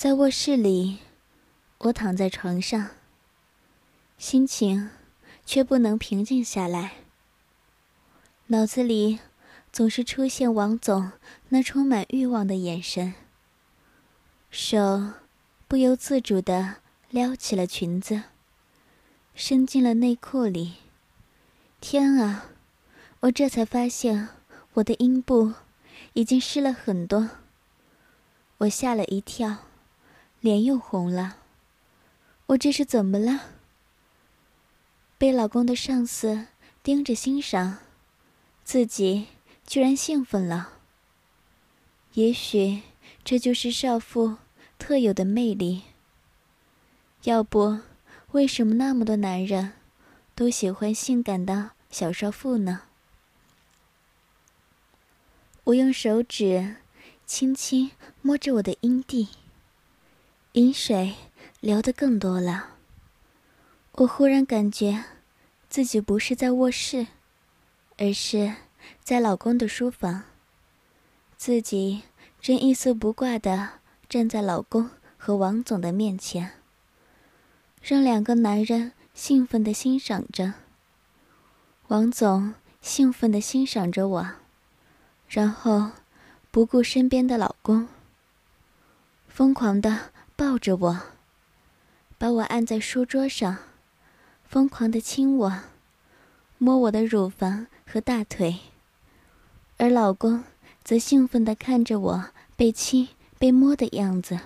在卧室里，我躺在床上，心情却不能平静下来。脑子里总是出现王总那充满欲望的眼神，手不由自主地撩起了裙子，伸进了内裤里。天啊！我这才发现我的阴部已经湿了很多，我吓了一跳，脸又红了。我这是怎么了？被老公的上司盯着欣赏。自己居然兴奋了。也许这就是少妇特有的魅力。要不，为什么那么多男人都喜欢性感的小少妇呢？我用手指轻轻摸着我的阴蒂，饮水流得更多了。我忽然感觉自己不是在卧室。而是在老公的书房，自己正一丝不挂的站在老公和王总的面前，让两个男人兴奋的欣赏着。王总兴奋的欣赏着我，然后不顾身边的老公，疯狂的抱着我，把我按在书桌上，疯狂的亲我，摸我的乳房。和大腿，而老公则兴奋的看着我被亲、被摸的样子。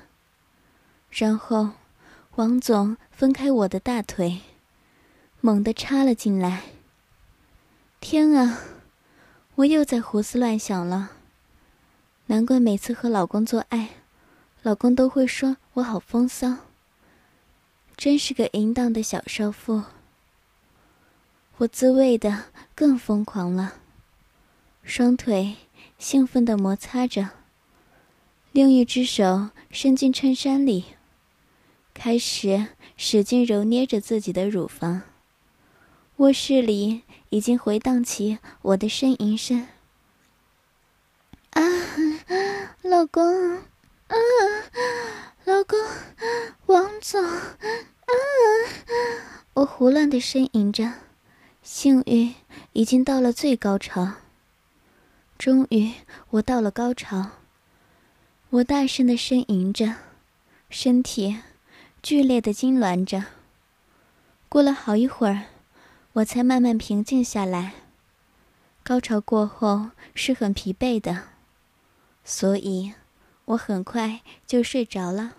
然后，王总分开我的大腿，猛地插了进来。天啊！我又在胡思乱想了。难怪每次和老公做爱，老公都会说我好风骚。真是个淫荡的小少妇。我自慰的更疯狂了，双腿兴奋的摩擦着，另一只手伸进衬衫里，开始使劲揉捏着自己的乳房。卧室里已经回荡起我的呻吟声。啊，老公，啊，老公，王总，啊，我胡乱的呻吟着。性欲已经到了最高潮。终于，我到了高潮。我大声的呻吟着，身体剧烈的痉挛着。过了好一会儿，我才慢慢平静下来。高潮过后是很疲惫的，所以我很快就睡着了。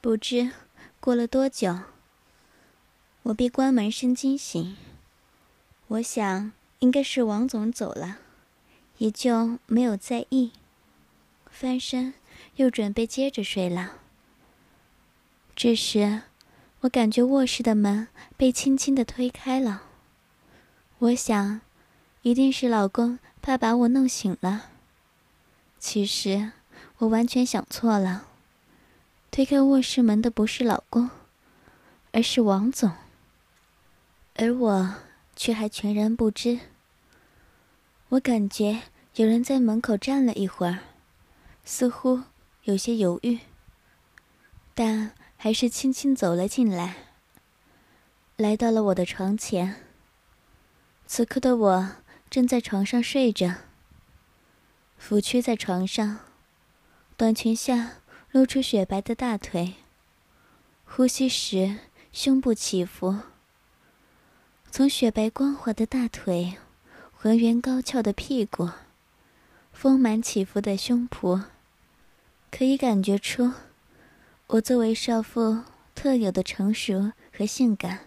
不知过了多久。我被关门声惊醒，我想应该是王总走了，也就没有在意，翻身又准备接着睡了。这时，我感觉卧室的门被轻轻的推开了，我想，一定是老公怕把我弄醒了。其实，我完全想错了，推开卧室门的不是老公，而是王总。而我却还全然不知。我感觉有人在门口站了一会儿，似乎有些犹豫，但还是轻轻走了进来，来到了我的床前。此刻的我正在床上睡着，俯屈在床上，短裙下露出雪白的大腿，呼吸时胸部起伏。从雪白光滑的大腿，浑圆高翘的屁股，丰满起伏的胸脯，可以感觉出我作为少妇特有的成熟和性感。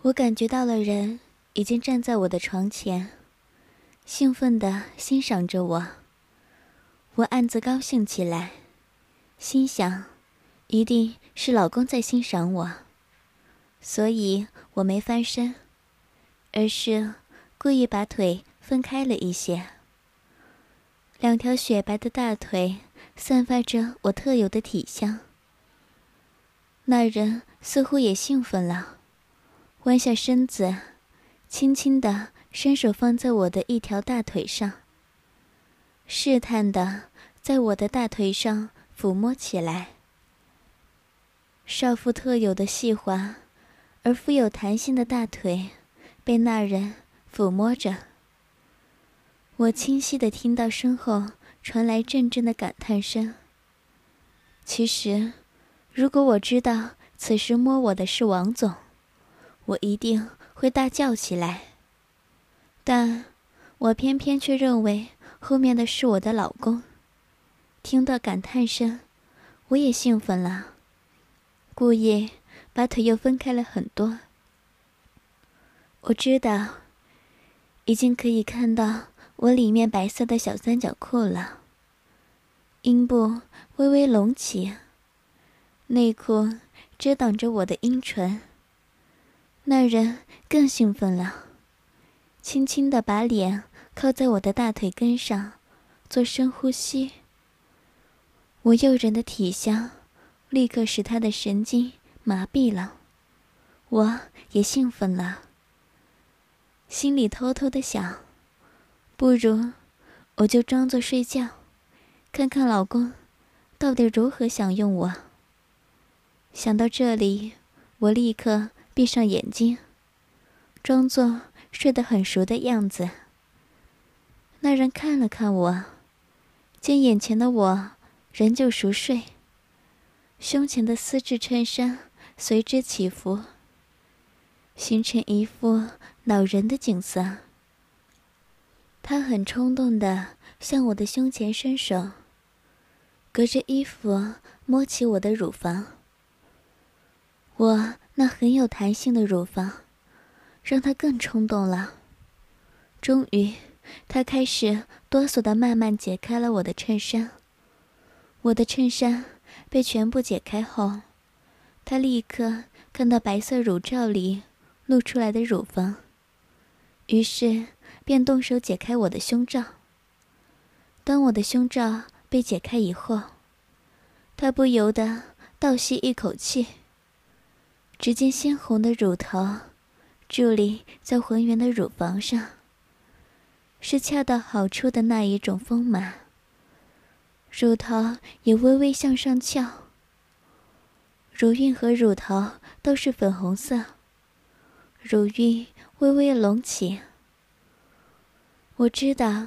我感觉到了人已经站在我的床前，兴奋地欣赏着我。我暗自高兴起来，心想，一定是老公在欣赏我。所以我没翻身，而是故意把腿分开了一些。两条雪白的大腿散发着我特有的体香。那人似乎也兴奋了，弯下身子，轻轻地伸手放在我的一条大腿上，试探地在我的大腿上抚摸起来。少妇特有的细滑而富有弹性的大腿，被那人抚摸着。我清晰的听到身后传来阵阵的感叹声。其实，如果我知道此时摸我的是王总，我一定会大叫起来。但，我偏偏却认为后面的是我的老公。听到感叹声，我也兴奋了，故意把腿又分开了很多。我知道，已经可以看到我里面白色的小三角裤了。阴部微微隆起，内裤遮挡着我的阴唇。那人更兴奋了，轻轻的把脸靠在我的大腿根上，做深呼吸。我诱人的体香，立刻使他的神经麻痹了，我也兴奋了，心里偷偷的想：不如我就装作睡觉。看看老公，到底如何享用我？想到这里，我立刻闭上眼睛，装作睡得很熟的样子。那人看了看我，见眼前的我仍旧熟睡，胸前的丝质衬衫随之起伏，形成一幅恼人的景色。他很冲动地向我的胸前伸手。隔着衣服摸起我的乳房，我那很有弹性的乳房，让他更冲动了。终于，他开始哆嗦的慢慢解开了我的衬衫。我的衬衫被全部解开后，他立刻看到白色乳罩里露出来的乳房，于是便动手解开我的胸罩。当我的胸罩。被解开以后，他不由得倒吸一口气。只见鲜红的乳头伫立在浑圆的乳房上，是恰到好处的那一种丰满。乳头也微微向上翘，乳晕和乳头都是粉红色，乳晕微微隆起。我知道，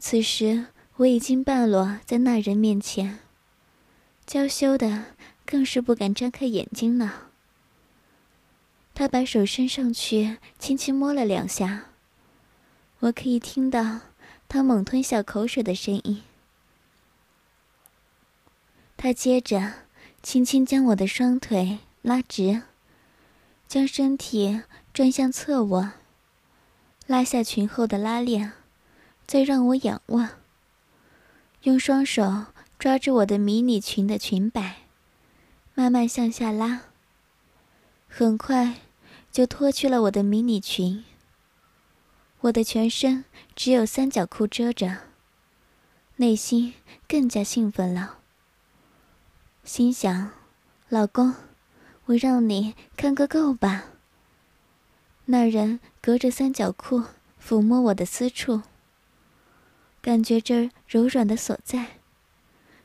此时。我已经半裸在那人面前，娇羞的更是不敢张开眼睛了。他把手伸上去，轻轻摸了两下，我可以听到他猛吞下口水的声音。他接着轻轻将我的双腿拉直，将身体转向侧卧，拉下裙后的拉链，再让我仰望。用双手抓住我的迷你裙的裙摆，慢慢向下拉。很快，就脱去了我的迷你裙。我的全身只有三角裤遮着，内心更加兴奋了。心想：“老公，我让你看个够吧。”那人隔着三角裤抚摸我的私处。感觉这柔软的所在，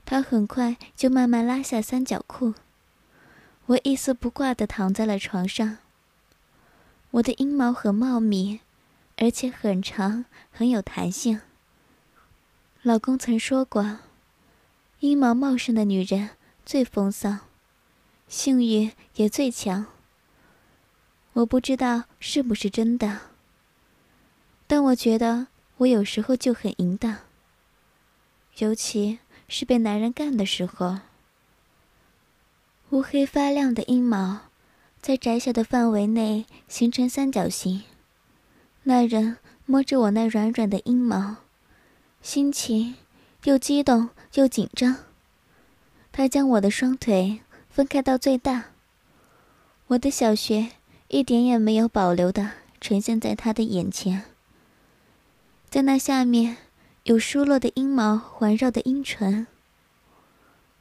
他很快就慢慢拉下三角裤。我一丝不挂的躺在了床上。我的阴毛很茂密，而且很长，很有弹性。老公曾说过，阴毛茂盛的女人最风骚，性欲也最强。我不知道是不是真的，但我觉得。我有时候就很淫荡，尤其是被男人干的时候。乌黑发亮的阴毛，在窄小的范围内形成三角形。那人摸着我那软软的阴毛，心情又激动又紧张。他将我的双腿分开到最大，我的小穴一点也没有保留的呈现在他的眼前。在那下面，有疏落的阴毛环绕的阴唇。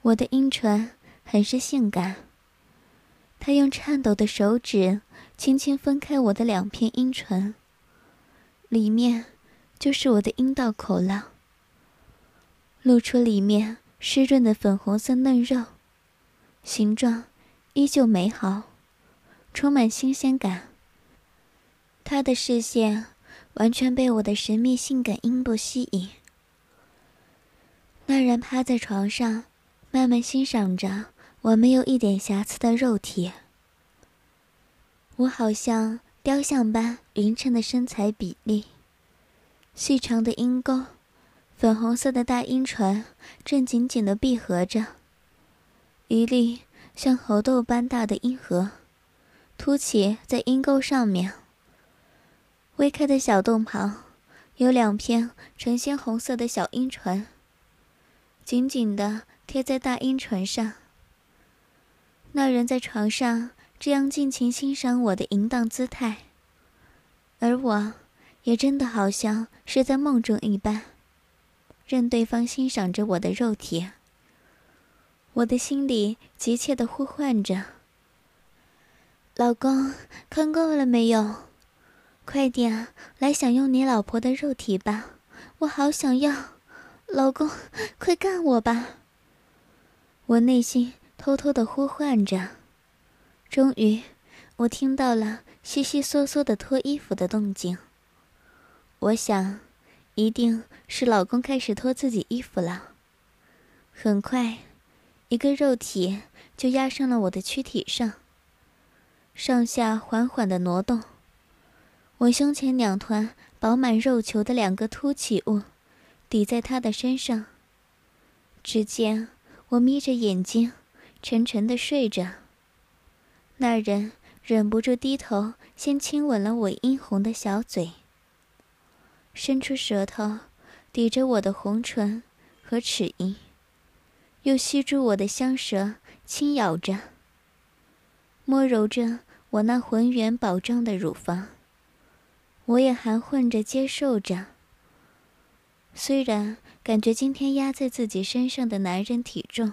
我的阴唇很是性感。他用颤抖的手指轻轻分开我的两片阴唇，里面就是我的阴道口了。露出里面湿润的粉红色嫩肉，形状依旧美好，充满新鲜感。他的视线完全被我的神秘性感阴部吸引。那人趴在床上，慢慢欣赏着我没有一点瑕疵的肉体。我好像雕像般匀称的身材比例，细长的阴沟。粉红色的大阴唇正紧紧地闭合着，一粒像猴豆般大的阴核凸起在阴沟上面。微开的小洞旁有两片呈鲜红色的小阴唇，紧紧地贴在大阴唇上。那人在床上这样尽情欣赏我的淫荡姿态，而我也真的好像是在梦中一般。任对方欣赏着我的肉体，我的心里急切的呼唤着：“老公，看够了没有？快点来享用你老婆的肉体吧，我好想要！老公，快干我吧！”我内心偷偷的呼唤着。终于，我听到了悉悉嗦嗦的脱衣服的动静。我想。一定是老公开始脱自己衣服了。很快，一个肉体就压上了我的躯体上，上下缓缓的挪动。我胸前两团饱满肉球的两个凸起物，抵在他的身上。只见我眯着眼睛，沉沉的睡着。那人忍不住低头，先亲吻了我殷红的小嘴。伸出舌头，抵着我的红唇和齿龈，又吸住我的香舌，轻咬着，摸揉着我那浑圆饱胀的乳房。我也含混着接受着。虽然感觉今天压在自己身上的男人体重，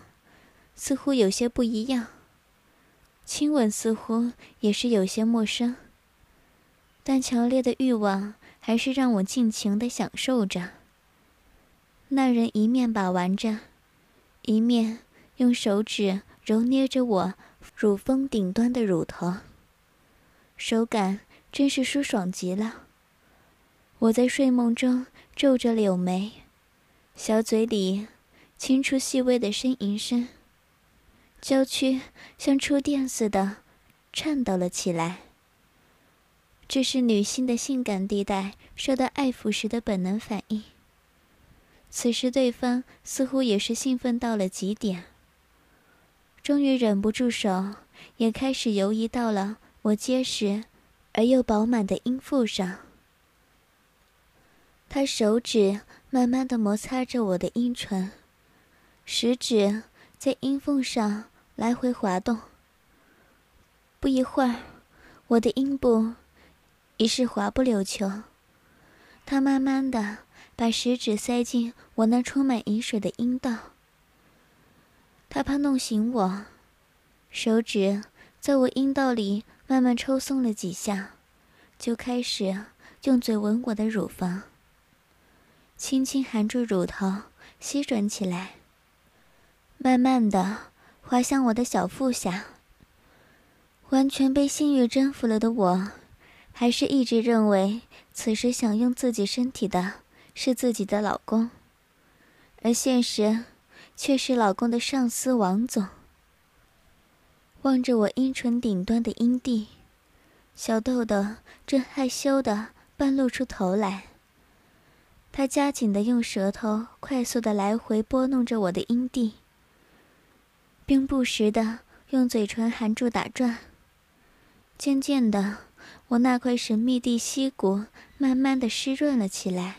似乎有些不一样，亲吻似乎也是有些陌生，但强烈的欲望。还是让我尽情的享受着。那人一面把玩着，一面用手指揉捏着我乳峰顶端的乳头，手感真是舒爽极了。我在睡梦中皱着柳眉，小嘴里轻出细微的呻吟声，娇躯像触电似的颤抖了起来。这是女性的性感地带受到爱抚时的本能反应。此时，对方似乎也是兴奋到了极点，终于忍不住手，也开始游移到了我结实而又饱满的阴腹上。他手指慢慢的摩擦着我的阴唇，食指在阴缝上来回滑动。不一会儿，我的阴部。已是滑不溜秋，他慢慢的把食指塞进我那充满饮水的阴道。他怕弄醒我，手指在我阴道里慢慢抽松了几下，就开始用嘴吻我的乳房，轻轻含住乳头吸吮起来，慢慢的滑向我的小腹下。完全被性欲征服了的我。还是一直认为，此时享用自己身体的是自己的老公，而现实却是老公的上司王总。望着我阴唇顶端的阴蒂，小豆豆正害羞的半露出头来。他加紧的用舌头快速的来回拨弄着我的阴蒂，并不时的用嘴唇含住打转。渐渐的。我那块神秘地溪谷慢慢的湿润了起来，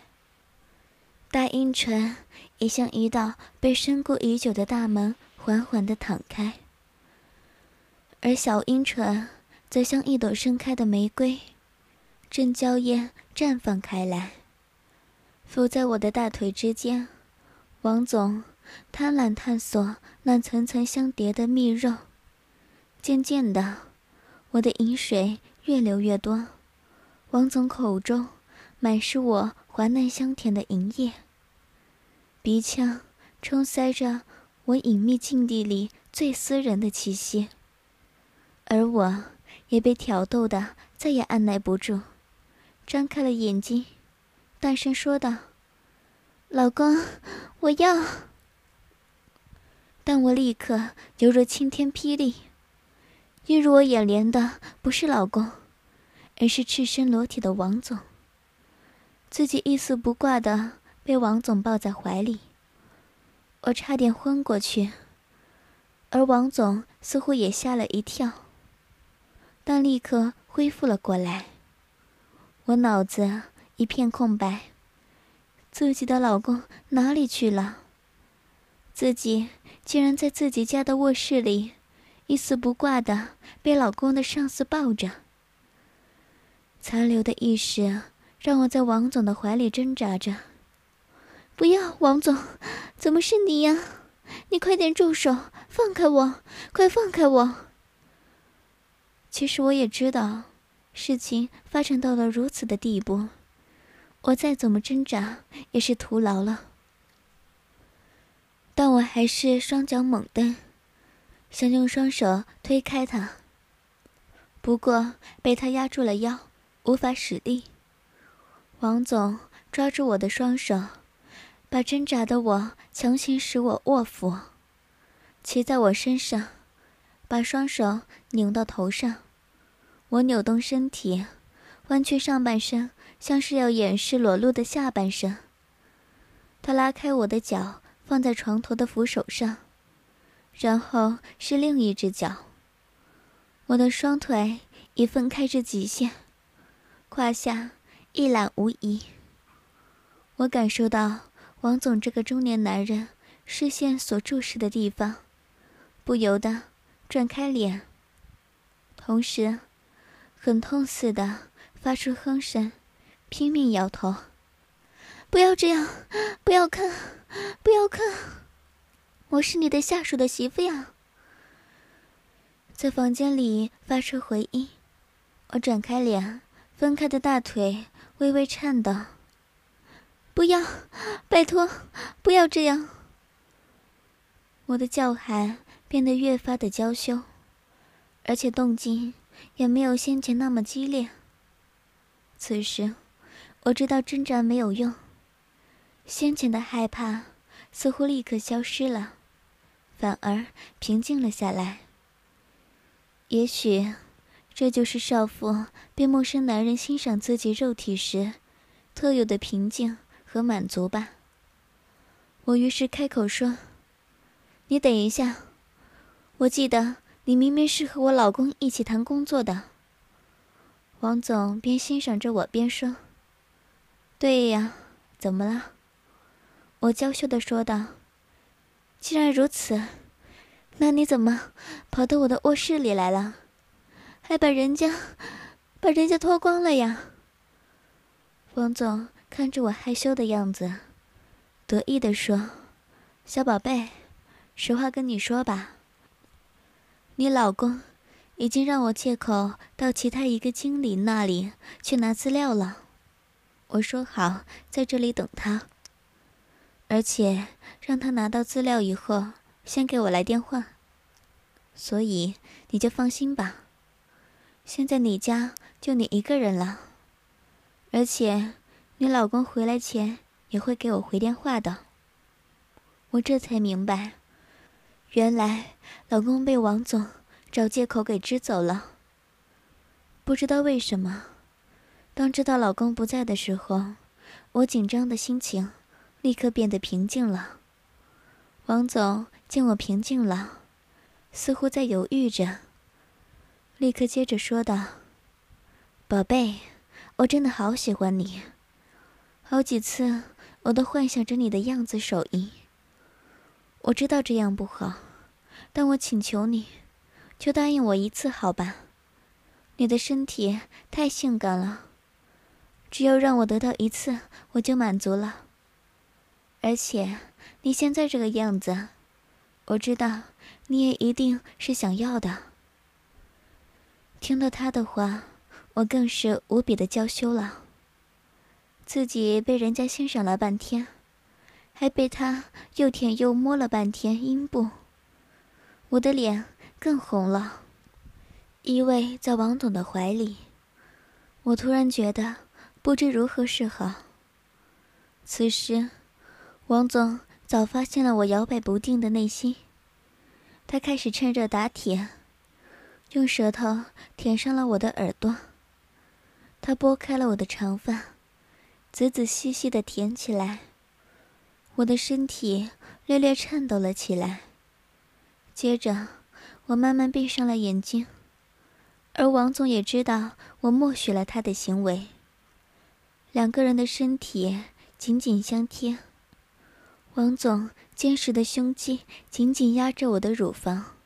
大阴唇也像一道被深固已久的大门缓缓的敞开，而小阴唇则像一朵盛开的玫瑰，正娇艳绽放开来。伏在我的大腿之间，王总贪婪探索那层层相叠的蜜肉，渐渐的，我的饮水。越流越多，王总口中满是我滑嫩香甜的银液，鼻腔充塞着我隐秘境地里最私人的气息，而我也被挑逗的再也按耐不住，张开了眼睛，大声说道：“老公，我要！”但我立刻犹如晴天霹雳，映入我眼帘的不是老公，而是赤身裸体的王总。自己一丝不挂的被王总抱在怀里，我差点昏过去，而王总似乎也吓了一跳，但立刻恢复了过来。我脑子一片空白，自己的老公哪里去了？自己。竟然在自己家的卧室里，一丝不挂的被老公的上司抱着。残留的意识让我在王总的怀里挣扎着。不要，王总，怎么是你呀？你快点住手，放开我，快放开我！其实我也知道，事情发展到了如此的地步，我再怎么挣扎也是徒劳了。但我还是双脚猛蹬，想用双手推开他。不过被他压住了腰，无法使力。王总抓住我的双手，把挣扎的我强行使我卧伏，骑在我身上，把双手拧到头上。我扭动身体，弯曲上半身，像是要掩饰裸露的下半身。他拉开我的脚。放在床头的扶手上，然后是另一只脚。我的双腿已分开至极限，胯下一览无遗。我感受到王总这个中年男人视线所注视的地方，不由得转开脸，同时很痛似的发出哼声，拼命摇头。不要这样，不要看，不要看，我是你的下属的媳妇呀。在房间里发出回音，我转开脸，分开的大腿微微颤抖。不要，拜托，不要这样。我的叫喊变得越发的娇羞，而且动静也没有先前那么激烈。此时，我知道挣扎没有用。先前的害怕似乎立刻消失了，反而平静了下来。也许，这就是少妇被陌生男人欣赏自己肉体时特有的平静和满足吧。我于是开口说：“你等一下，我记得你明明是和我老公一起谈工作的。”王总边欣赏着我边说：“对呀，怎么了？”我娇羞的说道：“既然如此，那你怎么跑到我的卧室里来了？还把人家把人家脱光了呀？”王总看着我害羞的样子，得意的说：“小宝贝，实话跟你说吧，你老公已经让我借口到其他一个经理那里去拿资料了。我说好在这里等他。”而且让他拿到资料以后，先给我来电话。所以你就放心吧，现在你家就你一个人了，而且你老公回来前也会给我回电话的。我这才明白，原来老公被王总找借口给支走了。不知道为什么，当知道老公不在的时候，我紧张的心情。立刻变得平静了。王总见我平静了，似乎在犹豫着，立刻接着说道：“宝贝，我真的好喜欢你，好几次我都幻想着你的样子、手艺。我知道这样不好，但我请求你，就答应我一次好吧？你的身体太性感了，只要让我得到一次，我就满足了。”而且你现在这个样子，我知道你也一定是想要的。听到他的话，我更是无比的娇羞了。自己被人家欣赏了半天，还被他又舔又摸了半天阴部，我的脸更红了，依偎在王总的怀里，我突然觉得不知如何是好。此时，王总早发现了我摇摆不定的内心，他开始趁热打铁，用舌头舔上了我的耳朵。他拨开了我的长发，仔仔细细的舔起来，我的身体略略颤抖了起来。接着，我慢慢闭上了眼睛，而王总也知道我默许了他的行为。两个人的身体紧紧相贴。王总坚实的胸肌紧紧压着我的乳房，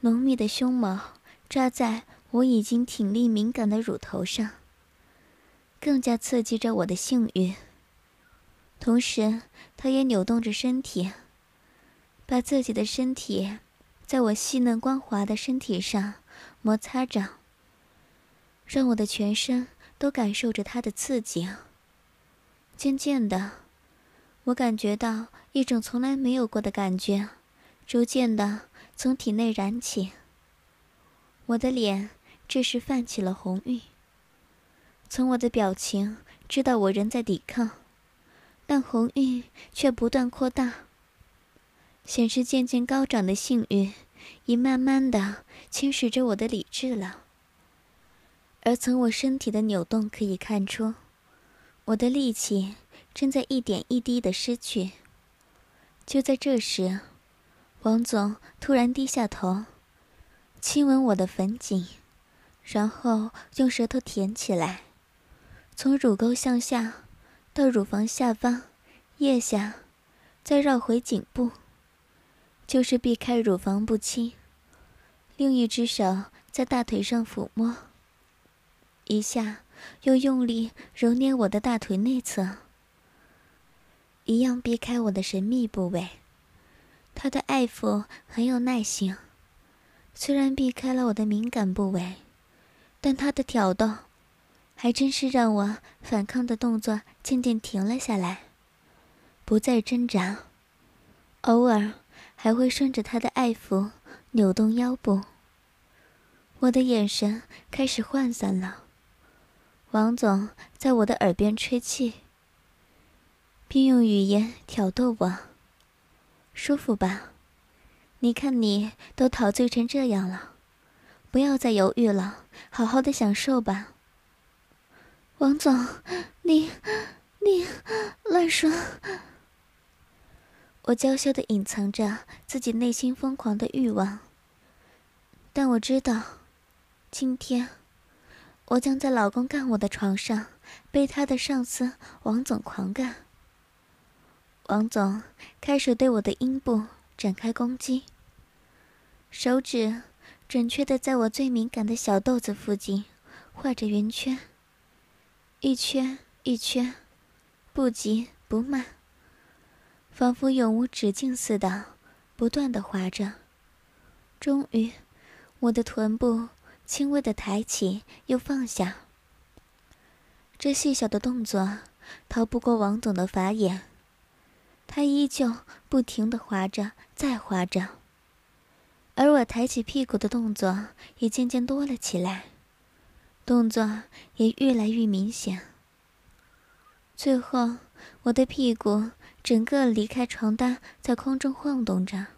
浓密的胸毛扎在我已经挺立敏感的乳头上，更加刺激着我的性欲。同时，他也扭动着身体，把自己的身体在我细嫩光滑的身体上摩擦着，让我的全身都感受着他的刺激。渐渐的。我感觉到一种从来没有过的感觉，逐渐的从体内燃起。我的脸这时泛起了红晕。从我的表情知道我仍在抵抗，但红晕却不断扩大，显示渐渐高涨的性欲已慢慢的侵蚀着我的理智了。而从我身体的扭动可以看出，我的力气。正在一点一滴的失去。就在这时，王总突然低下头，亲吻我的粉颈，然后用舌头舔起来，从乳沟向下，到乳房下方、腋下，再绕回颈部，就是避开乳房不亲。另一只手在大腿上抚摸，一下又用力揉捏我的大腿内侧。一样避开我的神秘部位，他的爱抚很有耐性。虽然避开了我的敏感部位，但他的挑逗，还真是让我反抗的动作渐渐停了下来，不再挣扎。偶尔还会顺着他的爱抚扭动腰部。我的眼神开始涣散了。王总在我的耳边吹气。并用语言挑逗我。舒服吧？你看你都陶醉成这样了，不要再犹豫了，好好的享受吧。王总，你你乱说！我娇羞的隐藏着自己内心疯狂的欲望，但我知道，今天我将在老公干我的床上被他的上司王总狂干。王总开始对我的阴部展开攻击，手指准确的在我最敏感的小豆子附近画着圆圈，一圈一圈，不急不慢，仿佛永无止境似的，不断的划着。终于，我的臀部轻微的抬起又放下。这细小的动作逃不过王总的法眼。他依旧不停地划着，再划着，而我抬起屁股的动作也渐渐多了起来，动作也越来越明显。最后，我的屁股整个离开床单，在空中晃动着，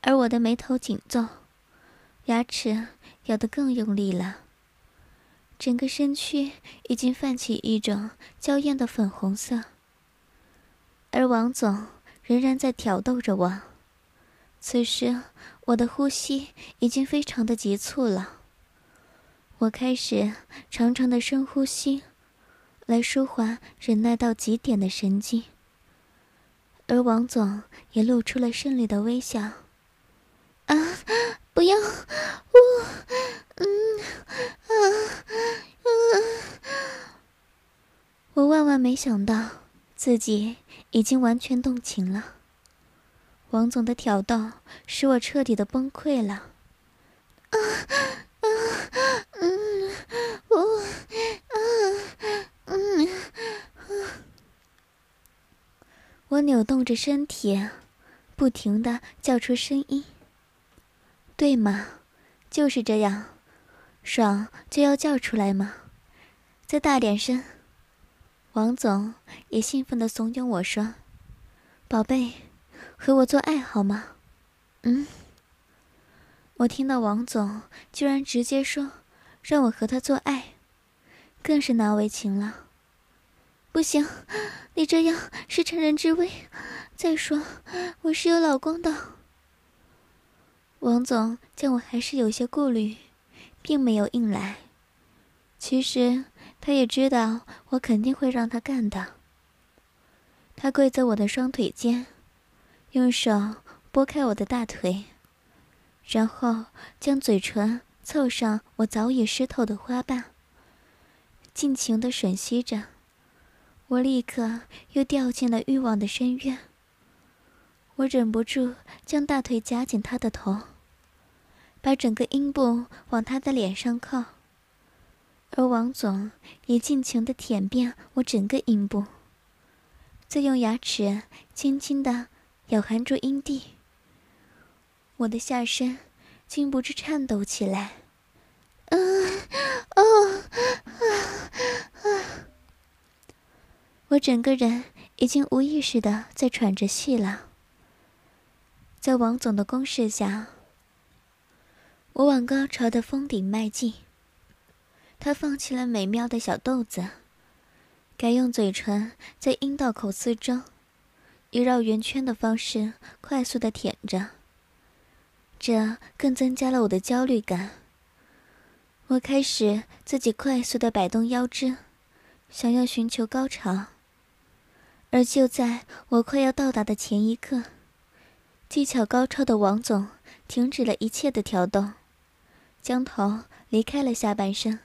而我的眉头紧皱，牙齿咬得更用力了，整个身躯已经泛起一种娇艳的粉红色。而王总仍然在挑逗着我，此时我的呼吸已经非常的急促了。我开始长长的深呼吸，来舒缓忍耐到极点的神经。而王总也露出了胜利的微笑。啊，不要，我，嗯，啊，嗯，我万万没想到自己。已经完全动情了。王总的挑逗使我彻底的崩溃了。啊啊嗯，我啊嗯我扭动着身体，不停的叫出声音。对嘛？就是这样，爽就要叫出来嘛？再大点声！王总也兴奋的怂恿我说：“宝贝，和我做爱好吗？”嗯。我听到王总居然直接说让我和他做爱，更是难为情了。不行，你这样是趁人之危。再说，我是有老公的。王总见我还是有些顾虑，并没有硬来。其实。他也知道我肯定会让他干的。他跪在我的双腿间，用手拨开我的大腿，然后将嘴唇凑上我早已湿透的花瓣，尽情的吮吸着。我立刻又掉进了欲望的深渊。我忍不住将大腿夹紧他的头，把整个阴部往他的脸上靠。而王总也尽情的舔遍我整个阴部，再用牙齿轻轻的咬含住阴蒂。我的下身禁不住颤抖起来，啊，哦，啊，啊！我整个人已经无意识的在喘着气了。在王总的攻势下，我往高潮的峰顶迈进。他放弃了美妙的小豆子，改用嘴唇在阴道口四周，以绕圆圈的方式快速的舔着。这更增加了我的焦虑感。我开始自己快速的摆动腰肢，想要寻求高潮。而就在我快要到达的前一刻，技巧高超的王总停止了一切的挑动，将头离开了下半身。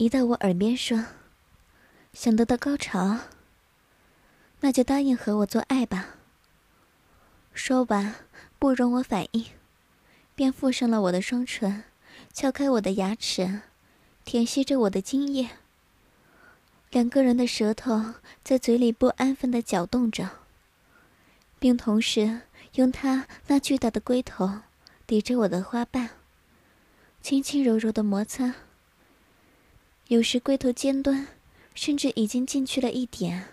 移到我耳边说：“想得到高潮，那就答应和我做爱吧。”说完，不容我反应，便附上了我的双唇，撬开我的牙齿，舔吸着我的精液。两个人的舌头在嘴里不安分的搅动着，并同时用他那巨大的龟头抵着我的花瓣，轻轻柔柔的摩擦。有时龟头尖端，甚至已经进去了一点，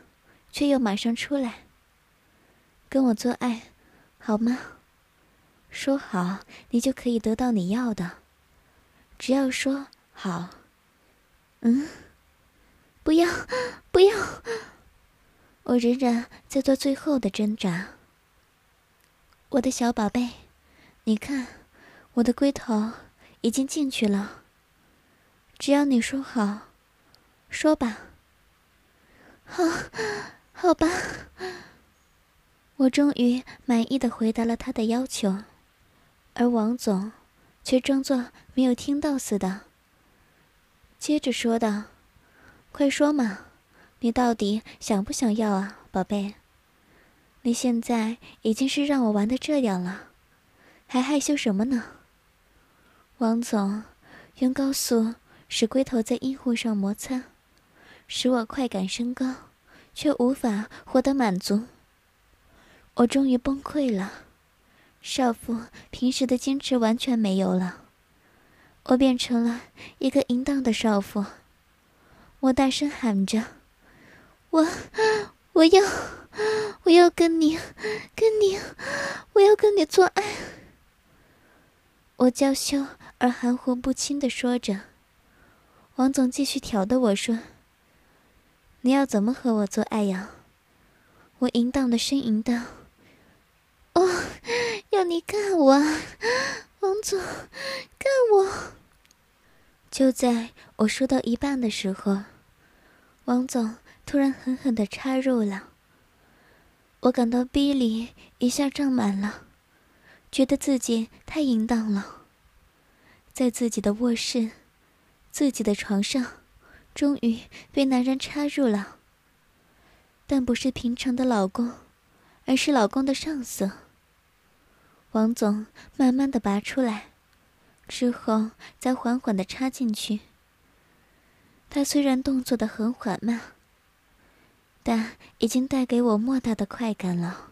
却又马上出来。跟我做爱，好吗？说好，你就可以得到你要的。只要说好。嗯，不要，不要！我仍然在做最后的挣扎。我的小宝贝，你看，我的龟头已经进去了。只要你说好，说吧。好，好吧。我终于满意的回答了他的要求，而王总却装作没有听到似的，接着说道：“快说嘛，你到底想不想要啊，宝贝？你现在已经是让我玩的这样了，还害羞什么呢？”王总用高速。使龟头在阴户上摩擦，使我快感升高，却无法获得满足。我终于崩溃了，少妇平时的矜持完全没有了，我变成了一个淫荡的少妇。我大声喊着：“我，我要，我要跟你，跟你，我要跟你做爱。”我娇羞而含糊不清的说着。王总继续挑逗我说：“你要怎么和我做爱呀？”我淫荡的呻吟道：“哦，要你干我，王总，干我！”就在我说到一半的时候，王总突然狠狠的插入了。我感到逼里一下胀满了，觉得自己太淫荡了，在自己的卧室。自己的床上，终于被男人插入了。但不是平常的老公，而是老公的上司。王总慢慢的拔出来，之后再缓缓的插进去。他虽然动作的很缓慢，但已经带给我莫大的快感了。